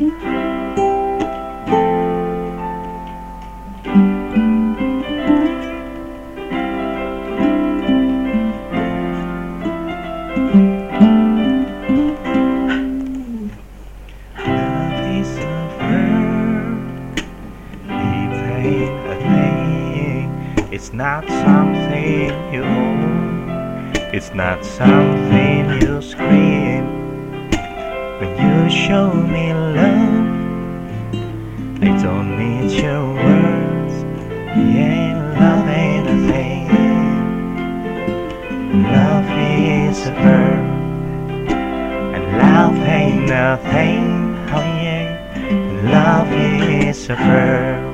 It's not something you. It's not something you scream. When you show me love, I don't need your words. Yeah, love ain't a thing. Love is a verb. And love ain't nothing, oh yeah. Love is a verb.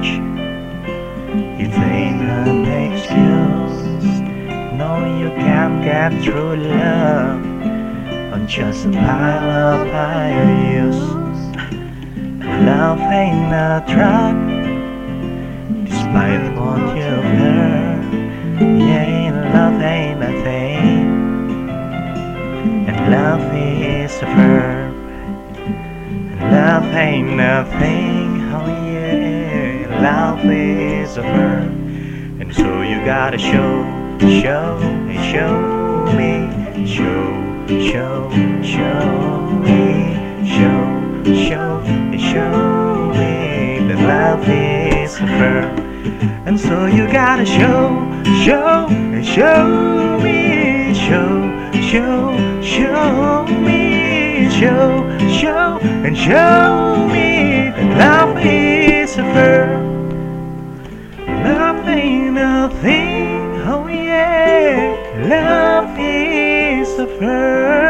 Crutch, it ain't an excuse. No, you can't get through love on just a pile of IOUs. Love ain't a drug, despite what you've heard. Yeah, love ain't a thing, and love is a verb. Love ain't nothing, oh yeah, love is a verb. And so you gotta show, show, and show me, show, show, show me, show, show, show me that love is a verb. And so you gotta show, show, and show me, show, show, show me, show, show, and show me Love ain't a thing, oh yeah, love is a verb.